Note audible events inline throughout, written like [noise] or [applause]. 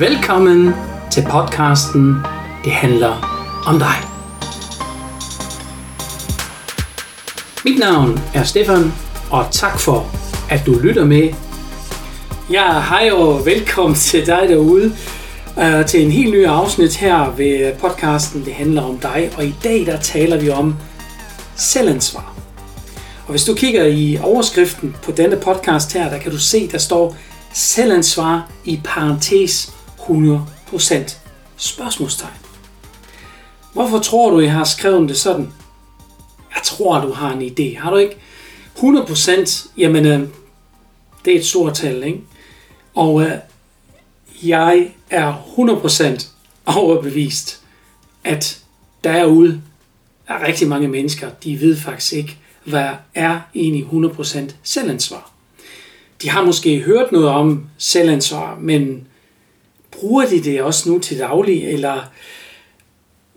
Velkommen til podcasten Det handler om dig. Mit navn er Stefan, og tak for, at du lytter med. Ja, hej og velkommen [laughs] til dig derude øh, til en helt ny afsnit her ved podcasten Det handler om dig. Og i dag der taler vi om selvansvar. Og hvis du kigger i overskriften på denne podcast her, der kan du se, der står selvansvar i parentes 100% spørgsmålstegn. Hvorfor tror du, jeg har skrevet det sådan? Jeg tror, du har en idé. Har du ikke? 100%, jamen, øh, det er et stort tal, ikke? Og øh, jeg er 100% overbevist, at derude er rigtig mange mennesker, de ved faktisk ikke, hvad er egentlig 100% selvansvar. De har måske hørt noget om selvansvar, men bruger de det også nu til daglig, eller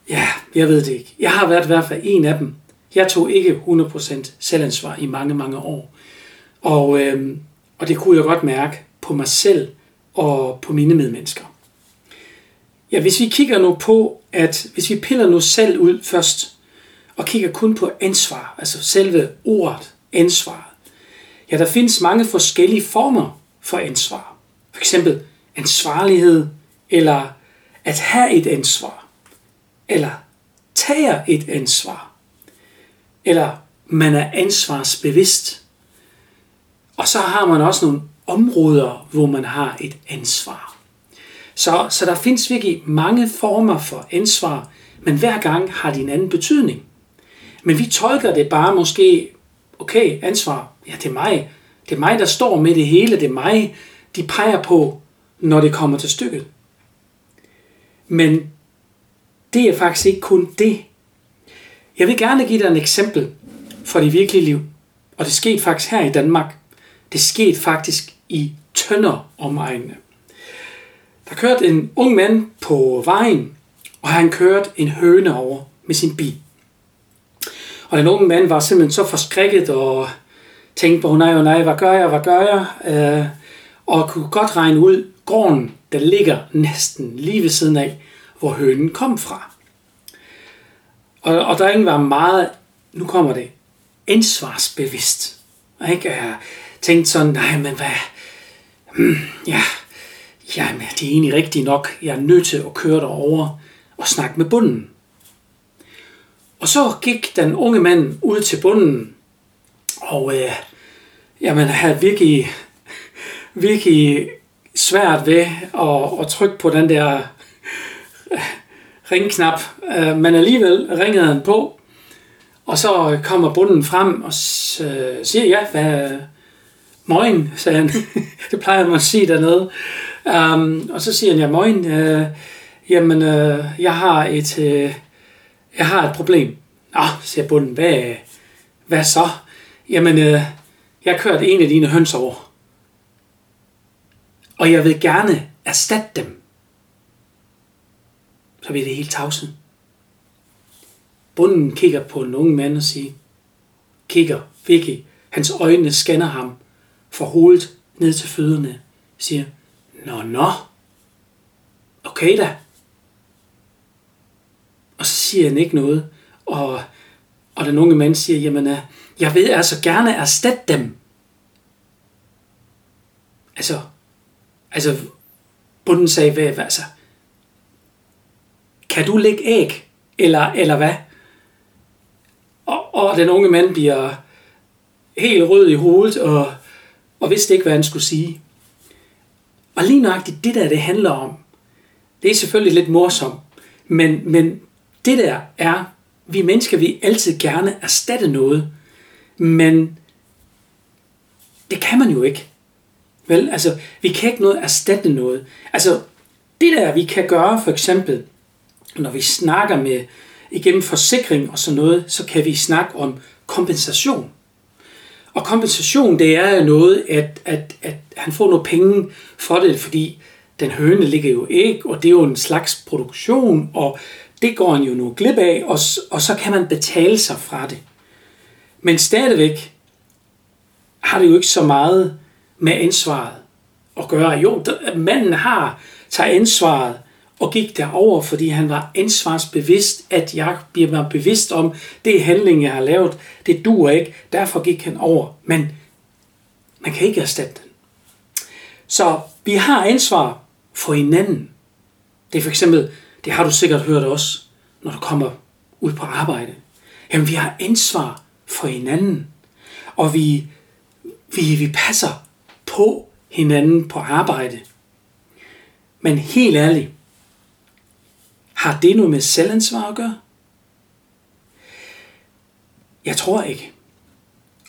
ja, jeg ved det ikke. Jeg har været i hvert fald en af dem. Jeg tog ikke 100% selvansvar i mange, mange år. Og, øh, og det kunne jeg godt mærke på mig selv og på mine medmennesker. Ja, hvis vi kigger nu på, at hvis vi piller nu selv ud først, og kigger kun på ansvar, altså selve ordet ansvar, ja, der findes mange forskellige former for ansvar. For eksempel ansvarlighed, eller at have et ansvar, eller tager et ansvar, eller man er ansvarsbevidst. Og så har man også nogle områder, hvor man har et ansvar. Så, så der findes virkelig mange former for ansvar, men hver gang har de en anden betydning. Men vi tolker det bare måske, okay, ansvar, ja det er mig. Det er mig, der står med det hele. Det er mig, de peger på, når det kommer til stykket. Men det er faktisk ikke kun det. Jeg vil gerne give dig et eksempel fra det virkelige liv. Og det skete faktisk her i Danmark. Det skete faktisk i Tønder omegnene. Der kørte en ung mand på vejen, og han kørte en høne over med sin bil. Og den unge mand var simpelthen så forskrækket og tænkte på, nej, nej, hvad gør jeg, hvad gør jeg? Øh, og kunne godt regne ud, gården, der ligger næsten lige ved siden af, hvor hønen kom fra. Og, og der var meget, nu kommer det, ansvarsbevidst. Og ikke? Jeg tænkte sådan, nej, men hvad, hmm, ja, jamen, det er egentlig rigtigt nok. Jeg er nødt til at køre derover og snakke med bunden. Og så gik den unge mand ud til bunden, og øh, jamen, havde virkelig, virkelig svært ved at, at trykke på den der ringknap, øh, men alligevel ringede han på, og så kommer bunden frem og øh, siger, ja, hvad, Moin, sagde han. [laughs] det plejer man at sige dernede. Um, og så siger han, ja, moin, øh, jamen, øh, jeg har et, øh, jeg har et problem. Nå, siger bunden, hvad, hvad så? Jamen, øh, jeg har kørt en af dine høns over. Og jeg vil gerne erstatte dem. Så bliver det helt tavset. Bunden kigger på en ung mand og siger, kigger, Vicky, hans øjne scanner ham fra hovedet ned til fødderne, siger, nå, nå, okay da. Og så siger han ikke noget, og, og den unge mand siger, jamen, øh, jeg vil altså gerne erstatte dem. Altså, altså, bunden sagde, hvad, hvad altså, kan du lægge æg, eller, eller hvad? Og, og den unge mand bliver helt rød i hovedet, og, og vidste ikke, hvad han skulle sige. Og lige nøjagtigt det der, det handler om, det er selvfølgelig lidt morsomt, men, men det der er, vi mennesker vil altid gerne erstatte noget, men det kan man jo ikke. Vel, altså, vi kan ikke noget erstatte noget. Altså, det der, vi kan gøre, for eksempel, når vi snakker med igennem forsikring og sådan noget, så kan vi snakke om kompensation. Og kompensation, det er noget, at, at, at han får nogle penge for det, fordi den høne ligger jo æg, og det er jo en slags produktion, og det går han jo nu glip af, og, og så kan man betale sig fra det. Men stadigvæk har det jo ikke så meget med ansvaret at gøre. Jo, manden har tager ansvaret og gik derover, fordi han var ansvarsbevidst, at jeg bliver mig bevidst om, det handling, jeg har lavet, det duer ikke, derfor gik han over. Men man kan ikke erstatte den. Så vi har ansvar for hinanden. Det er for eksempel, det har du sikkert hørt også, når du kommer ud på arbejde. Jamen, vi har ansvar for hinanden. Og vi, vi, vi passer på hinanden på arbejde. Men helt ærligt, har det noget med selvansvar at gøre? Jeg tror ikke.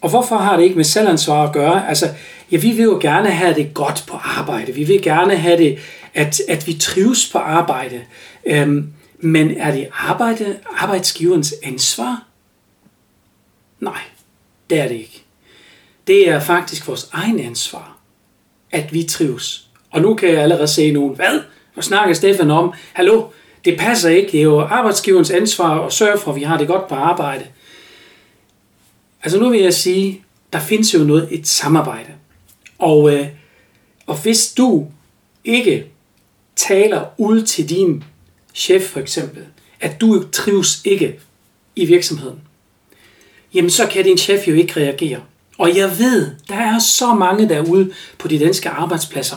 Og hvorfor har det ikke med selvansvar at gøre? Altså, ja, vi vil jo gerne have det godt på arbejde. Vi vil gerne have det, at, at vi trives på arbejde. Øhm, men er det arbejde, arbejdsgiverens ansvar? Nej, det er det ikke. Det er faktisk vores egen ansvar, at vi trives. Og nu kan jeg allerede se nogen, hvad? Hvad snakker Stefan om? Hallo, det passer ikke. Det er jo arbejdsgiverens ansvar at sørge for, at vi har det godt på arbejde. Altså nu vil jeg sige, der findes jo noget, et samarbejde. Og, øh, og hvis du ikke taler ud til din chef for eksempel, at du trives ikke i virksomheden, jamen så kan din chef jo ikke reagere. Og jeg ved, der er så mange derude på de danske arbejdspladser,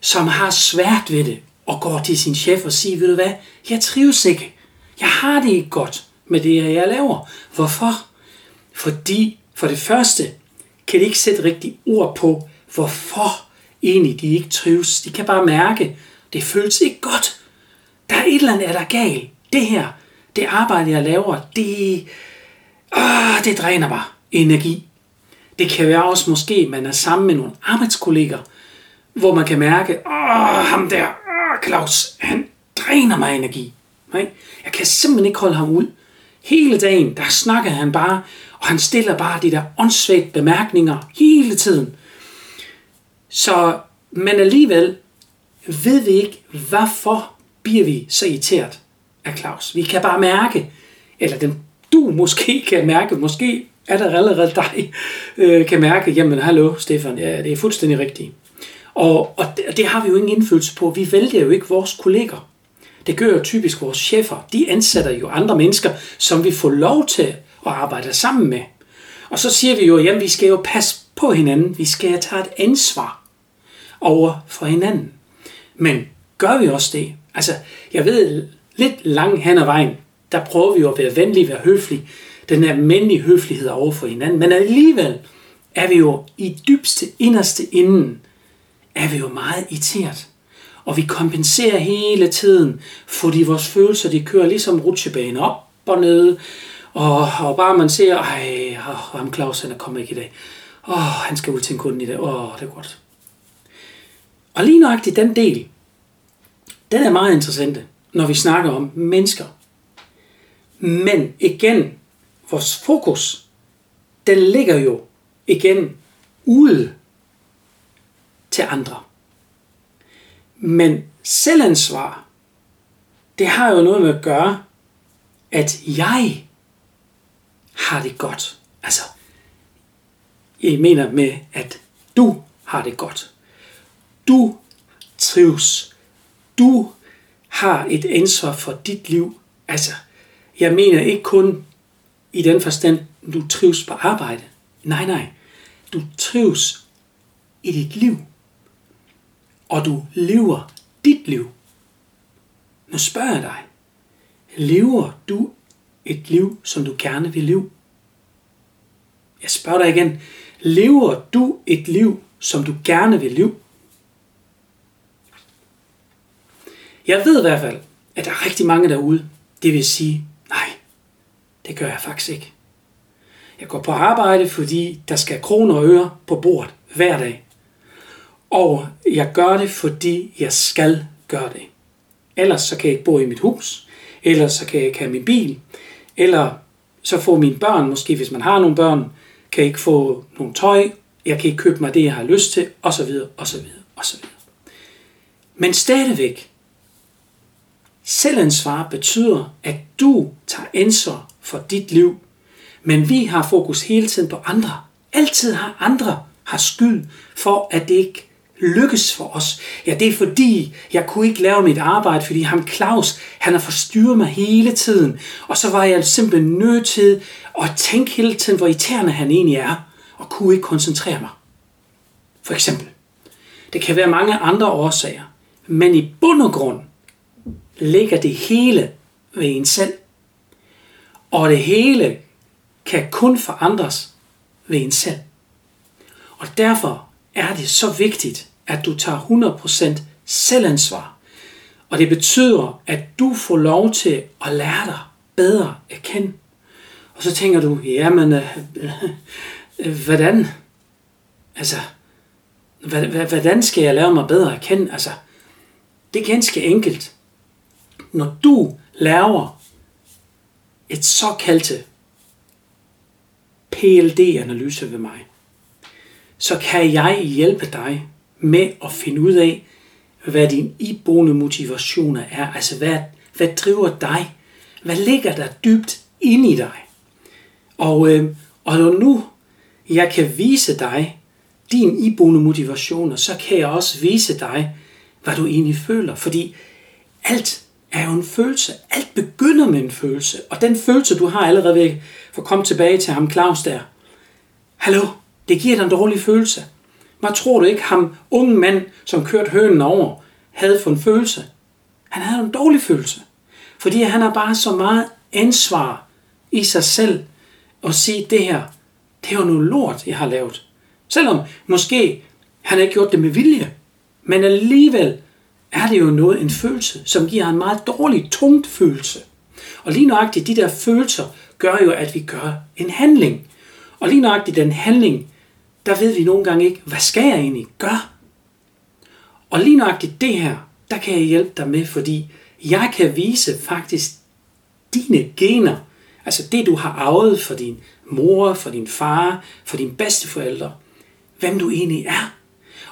som har svært ved det, og går til sin chef og siger, ved du hvad, jeg trives ikke. Jeg har det ikke godt med det, jeg laver. Hvorfor? Fordi for det første kan de ikke sætte rigtig ord på, hvorfor egentlig de ikke trives. De kan bare mærke, det føles ikke godt. Der er et eller andet, der er galt. Det her, det arbejde, jeg laver, det, øh, det dræner mig energi. Det kan være også måske, man er sammen med nogle arbejdskolleger, hvor man kan mærke, åh, ham der, åh, Claus, han dræner mig energi. Nej? Jeg kan simpelthen ikke holde ham ud. Hele dagen, der snakker han bare, og han stiller bare de der åndssvagt bemærkninger hele tiden. Så, men alligevel ved vi ikke, hvorfor bliver vi så irriteret af Claus. Vi kan bare mærke, eller den, du måske kan mærke, måske er der allerede dig, øh, kan mærke, jamen hallo Stefan, ja, det er fuldstændig rigtigt. Og, og det, det har vi jo ingen indflydelse på. Vi vælger jo ikke vores kolleger. Det gør jo typisk vores chefer. De ansætter jo andre mennesker, som vi får lov til at arbejde sammen med. Og så siger vi jo, jamen vi skal jo passe på hinanden. Vi skal tage et ansvar over for hinanden. Men gør vi også det? Altså, jeg ved, lidt langt hen ad vejen, der prøver vi jo at være venlige, være høflige. Den er mændelige høflighed over for hinanden. Men alligevel er vi jo i dybste, inderste inden, er vi jo meget irriteret. Og vi kompenserer hele tiden, fordi vores følelser, de kører ligesom rutsjebanen op og ned. Og, og bare man ser, ej, oh, ham Claus, han er kommet ikke i dag. Åh, oh, han skal ud til en kunde i dag. Åh, oh, det er godt. Og lige nøjagtigt den del, den er meget interessant, når vi snakker om mennesker. Men igen, vores fokus, den ligger jo igen ude til andre. Men selvansvar, det har jo noget med at gøre, at jeg har det godt. Altså, jeg mener med, at du har det godt. Du trives. Du har et ansvar for dit liv. Altså, jeg mener ikke kun i den forstand, du trives på arbejde. Nej, nej. Du trives i dit liv. Og du lever dit liv. Nu spørger jeg dig. Lever du et liv, som du gerne vil leve? Jeg spørger dig igen. Lever du et liv, som du gerne vil leve? Jeg ved i hvert fald, at der er rigtig mange derude, det vil sige, det gør jeg faktisk ikke. Jeg går på arbejde, fordi der skal kroner og øre på bordet hver dag. Og jeg gør det, fordi jeg skal gøre det. Ellers så kan jeg ikke bo i mit hus, ellers så kan jeg ikke have min bil, eller så får mine børn, måske hvis man har nogle børn, kan jeg ikke få nogle tøj, jeg kan ikke købe mig det, jeg har lyst til, osv., osv., osv. Men stadigvæk, Selvansvar betyder, at du tager ansvar for dit liv. Men vi har fokus hele tiden på andre. Altid har andre har skyld for, at det ikke lykkes for os? Ja, det er fordi, jeg kunne ikke lave mit arbejde, fordi ham Claus, han har forstyrret mig hele tiden. Og så var jeg simpelthen nødt til at tænke hele tiden, hvor irriterende han egentlig er, og kunne ikke koncentrere mig. For eksempel. Det kan være mange andre årsager, men i bund og grund ligger det hele ved en selv. Og det hele kan kun forandres ved en selv. Og derfor er det så vigtigt, at du tager 100% selvansvar. Og det betyder, at du får lov til at lære dig bedre at kende. Og så tænker du, jamen, øh, øh, hvordan? Altså, hvordan skal jeg lære mig bedre at kende? Altså, det er ganske enkelt. Når du laver et såkaldte PLD-analyse ved mig, så kan jeg hjælpe dig med at finde ud af, hvad din iboende motivationer er. Altså, hvad, hvad driver dig? Hvad ligger der dybt inde i dig? Og, øh, og når nu jeg kan vise dig din iboende motivationer, så kan jeg også vise dig, hvad du egentlig føler. Fordi alt er jo en følelse. Alt begynder med en følelse. Og den følelse, du har allerede ved at komme tilbage til ham Claus der. Hallo, det giver dig en dårlig følelse. Hvad tror du ikke, ham unge mand, som kørte hønen over, havde for en følelse? Han havde en dårlig følelse. Fordi han har bare så meget ansvar i sig selv at sige, det her, det er jo noget lort, jeg har lavet. Selvom måske han ikke gjort det med vilje. Men alligevel er det jo noget, en følelse, som giver en meget dårlig, tungt følelse. Og lige nøjagtigt de der følelser gør jo, at vi gør en handling. Og lige nøjagtigt den handling, der ved vi nogle gange ikke, hvad skal jeg egentlig gøre? Og lige nøjagtigt det her, der kan jeg hjælpe dig med, fordi jeg kan vise faktisk dine gener, altså det du har arvet for din mor, for din far, for dine bedsteforældre, hvem du egentlig er.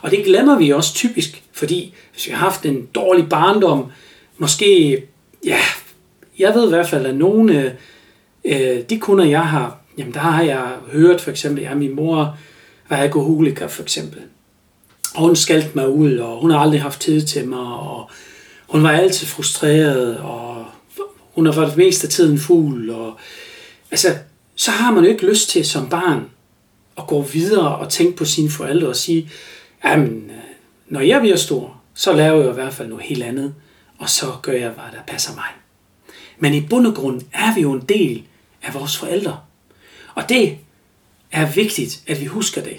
Og det glemmer vi også typisk, fordi hvis vi har haft en dårlig barndom, måske, ja, jeg ved i hvert fald, at nogle øh, de kunder, jeg har, jamen der har jeg hørt for eksempel, at min mor var alkoholiker for eksempel. Og hun skaldte mig ud, og hun har aldrig haft tid til mig, og hun var altid frustreret, og hun har for det meste af tiden fugl. Og, altså, så har man jo ikke lyst til som barn at gå videre og tænke på sine forældre og sige, jamen, når jeg bliver stor, så laver jeg i hvert fald noget helt andet, og så gør jeg, hvad der passer mig. Men i bund og grund er vi jo en del af vores forældre. Og det er vigtigt, at vi husker det.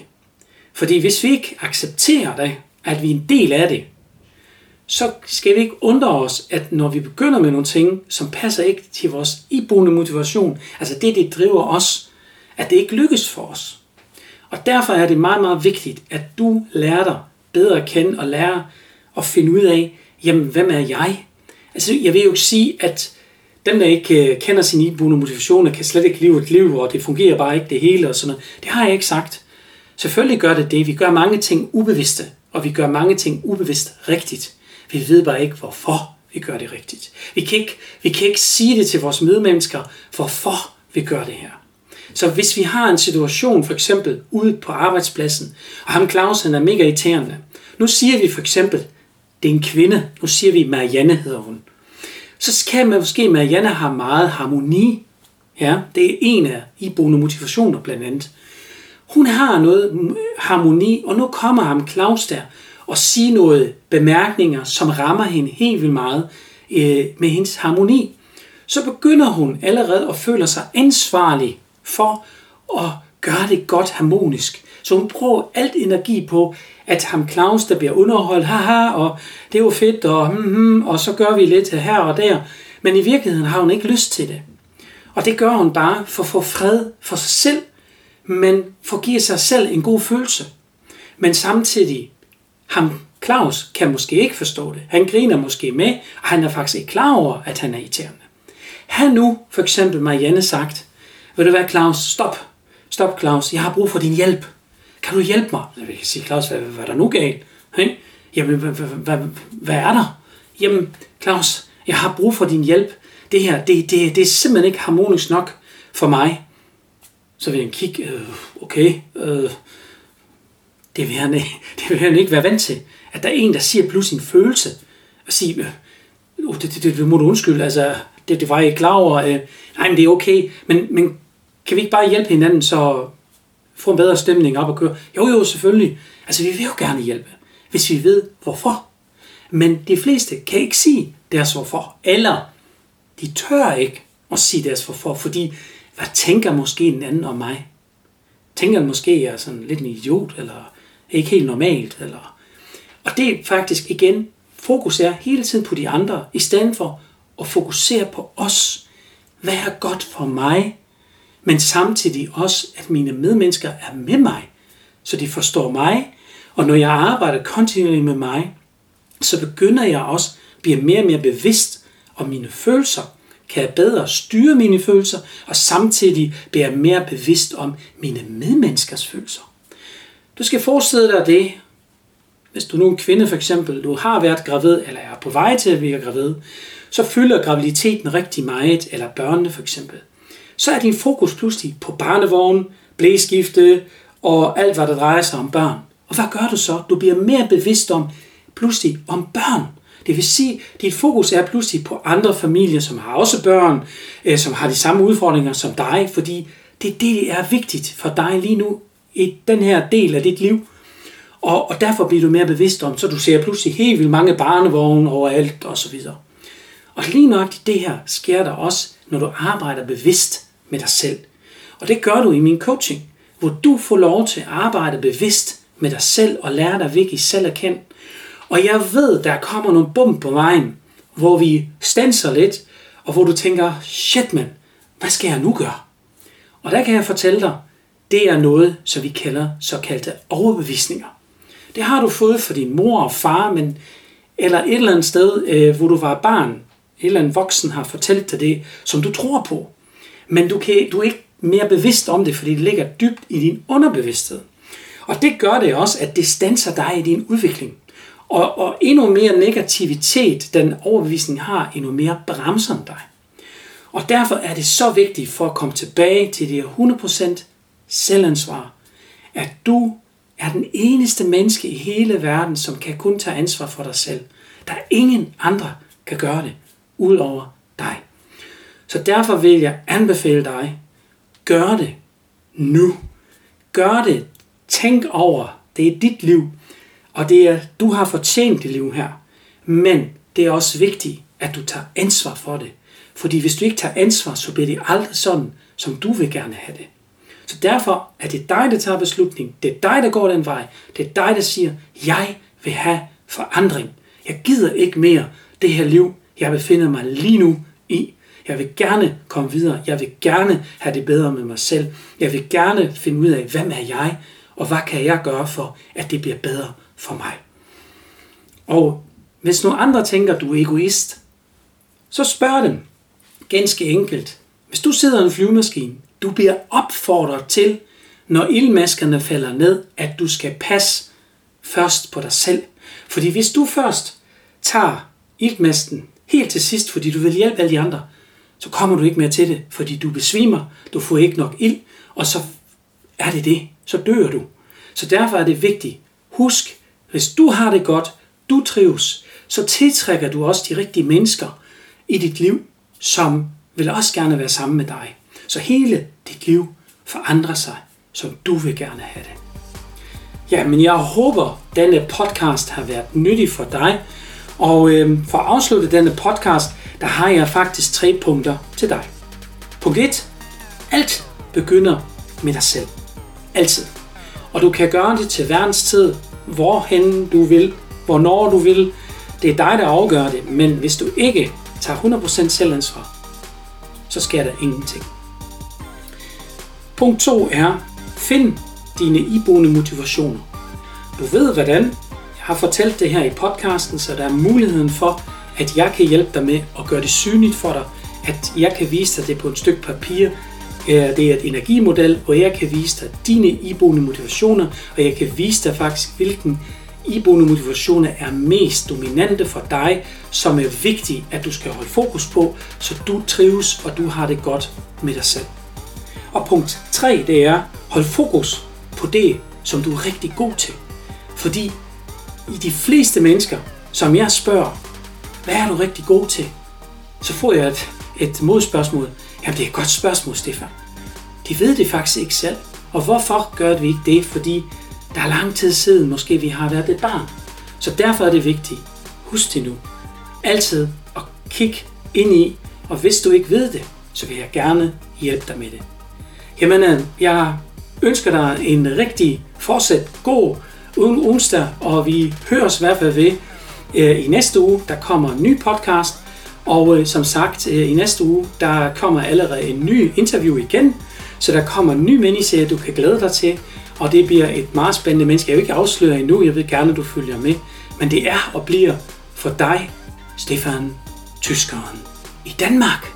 Fordi hvis vi ikke accepterer det, at vi er en del af det, så skal vi ikke undre os, at når vi begynder med nogle ting, som passer ikke til vores iboende motivation, altså det, det driver os, at det ikke lykkes for os. Og derfor er det meget, meget vigtigt, at du lærer dig bedre at kende og lære at finde ud af, jamen, hvem er jeg? Altså, jeg vil jo ikke sige, at dem, der ikke øh, kender sin iboende motivationer, kan slet ikke leve et liv, og det fungerer bare ikke det hele og sådan noget. Det har jeg ikke sagt. Selvfølgelig gør det det. Vi gør mange ting ubevidste, og vi gør mange ting ubevidst rigtigt. Vi ved bare ikke, hvorfor vi gør det rigtigt. Vi kan ikke, vi kan ikke sige det til vores medmennesker, hvorfor vi gør det her. Så hvis vi har en situation, for eksempel ude på arbejdspladsen, og ham Claus han er mega irriterende. Nu siger vi for eksempel, det er en kvinde. Nu siger vi, Marianne hedder hun. Så skal man måske, Marianne har meget harmoni. Ja, det er en af iboende motivationer blandt andet. Hun har noget harmoni, og nu kommer ham Claus der og siger noget bemærkninger, som rammer hende helt vildt meget øh, med hendes harmoni. Så begynder hun allerede at føle sig ansvarlig for at gøre det godt harmonisk. Så hun bruger alt energi på, at ham Claus, der bliver underholdt, haha, og det er jo fedt, og, hmm, hmm, og så gør vi lidt her og der. Men i virkeligheden har hun ikke lyst til det. Og det gør hun bare for at få fred for sig selv, men for at give sig selv en god følelse. Men samtidig, ham Claus kan måske ikke forstå det. Han griner måske med, og han er faktisk ikke klar over, at han er irriterende. Har nu for eksempel Marianne sagt, vil du være Claus, stop, stop Claus, jeg har brug for din hjælp. Kan du hjælpe mig? Jeg vil sige, Claus, hvad, hvad er der nu galt? Hey? Jamen, hvad, hvad, hvad, er der? Jamen, Claus, jeg har brug for din hjælp. Det her, det, det, det er simpelthen ikke harmonisk nok for mig. Så vil jeg kigge, øh, okay, øh, det vil, han, [laughs] det vil han ikke være vant til. At der er en, der siger pludselig en følelse, og siger, øh, oh, det, det, det, må du undskylde, altså, det, det var jeg ikke klar over. Øh, nej, men det er okay, men, men kan vi ikke bare hjælpe hinanden, så få en bedre stemning op og køre? Jo, jo, selvfølgelig. Altså, vi vil jo gerne hjælpe, hvis vi ved, hvorfor. Men de fleste kan ikke sige deres hvorfor, eller de tør ikke at sige deres hvorfor, fordi hvad tænker måske en anden om mig? Tænker den måske, at jeg er sådan lidt en idiot, eller ikke helt normalt, eller... Og det er faktisk igen, fokus er hele tiden på de andre, i stedet for at fokusere på os. Hvad er godt for mig? Men samtidig også, at mine medmennesker er med mig, så de forstår mig. Og når jeg arbejder kontinuerligt med mig, så begynder jeg også at blive mere og mere bevidst om mine følelser, kan jeg bedre styre mine følelser, og samtidig blive mere bevidst om mine medmenneskers følelser. Du skal forestille dig det, hvis du nu er en kvinde for eksempel, du har været gravid, eller er på vej til at blive gravid, så fylder graviditeten rigtig meget, eller børnene for eksempel. Så er din fokus pludselig på barnevogn, blæskifte og alt, hvad der drejer sig om børn. Og hvad gør du så? Du bliver mere bevidst om, pludselig om børn. Det vil sige, at dit fokus er pludselig på andre familier, som har også børn, øh, som har de samme udfordringer som dig, fordi det, det er vigtigt for dig lige nu i den her del af dit liv. Og, og derfor bliver du mere bevidst om, så du ser pludselig helt vildt mange barnevogne overalt og så videre. Og lige nok det her sker der også, når du arbejder bevidst med dig selv. Og det gør du i min coaching, hvor du får lov til at arbejde bevidst med dig selv og lære dig virkelig selv at kende. Og jeg ved, der kommer nogle bump på vejen, hvor vi stanser lidt, og hvor du tænker, shit man, hvad skal jeg nu gøre? Og der kan jeg fortælle dig, det er noget, som vi kalder såkaldte overbevisninger. Det har du fået fra din mor og far, men, eller et eller andet sted, øh, hvor du var barn. Et eller andet voksen har fortalt dig det, som du tror på. Men du, kan, du er ikke mere bevidst om det, fordi det ligger dybt i din underbevidsthed. Og det gør det også, at det stanser dig i din udvikling. Og, og endnu mere negativitet, den overbevisning har, endnu mere bremser dig. Og derfor er det så vigtigt for at komme tilbage til det 100% selvansvar, at du er den eneste menneske i hele verden, som kan kun tage ansvar for dig selv. Der er ingen andre, kan gøre det, udover dig. Så derfor vil jeg anbefale dig, gør det nu. Gør det. Tænk over, det er dit liv. Og det er, du har fortjent det liv her. Men det er også vigtigt, at du tager ansvar for det. Fordi hvis du ikke tager ansvar, så bliver det aldrig sådan, som du vil gerne have det. Så derfor er det dig, der tager beslutning. Det er dig, der går den vej. Det er dig, der siger, jeg vil have forandring. Jeg gider ikke mere det her liv, jeg befinder mig lige nu i. Jeg vil gerne komme videre. Jeg vil gerne have det bedre med mig selv. Jeg vil gerne finde ud af, hvem er jeg, og hvad kan jeg gøre for, at det bliver bedre for mig. Og hvis nogle andre tænker, du er egoist, så spørg dem ganske enkelt. Hvis du sidder i en flyvemaskine, du bliver opfordret til, når ildmaskerne falder ned, at du skal passe først på dig selv. Fordi hvis du først tager iltmasken helt til sidst, fordi du vil hjælpe alle de andre, så kommer du ikke mere til det, fordi du besvimer, du får ikke nok ild, og så er det det, så dør du. Så derfor er det vigtigt, husk, hvis du har det godt, du trives, så tiltrækker du også de rigtige mennesker i dit liv, som vil også gerne være sammen med dig. Så hele dit liv forandrer sig, som du vil gerne have det. Ja, men jeg håber, denne podcast har været nyttig for dig. Og øh, for at afslutte denne podcast, der har jeg faktisk tre punkter til dig. Punkt 1. Alt begynder med dig selv. Altid. Og du kan gøre det til verdens tid, hvorhen du vil, hvornår du vil. Det er dig, der afgør det. Men hvis du ikke tager 100% selvansvar, så sker der ingenting. Punkt 2 er, find dine iboende motivationer. Du ved hvordan. Har fortalt det her i podcasten, så der er muligheden for, at jeg kan hjælpe dig med at gøre det synligt for dig, at jeg kan vise dig det på et stykke papir. Øh, det er et energimodel, hvor jeg kan vise dig dine iboende motivationer, og jeg kan vise dig faktisk, hvilken iboende motivationer er mest dominante for dig, som er vigtigt, at du skal holde fokus på, så du trives og du har det godt med dig selv. Og punkt 3, det er, hold fokus på det, som du er rigtig god til. Fordi i de fleste mennesker, som jeg spørger, hvad er du rigtig god til? Så får jeg et, et modspørgsmål. Jamen det er et godt spørgsmål, Stefan. De ved det faktisk ikke selv. Og hvorfor gør vi ikke det? Fordi der er lang tid siden, måske vi har været et barn. Så derfor er det vigtigt. Husk det nu. Altid at kigge ind i, og hvis du ikke ved det, så vil jeg gerne hjælpe dig med det. Jamen, øh, jeg ønsker dig en rigtig fortsat god onsdag, og vi høres i hvert fald ved øh, i næste uge. Der kommer en ny podcast, og øh, som sagt, øh, i næste uge, der kommer allerede en ny interview igen, så der kommer en ny miniserie, du kan glæde dig til, og det bliver et meget spændende menneske. Jeg vil ikke afsløre endnu, jeg vil gerne, at du følger med, men det er og bliver for dig, Stefan, tyskeren i Danmark.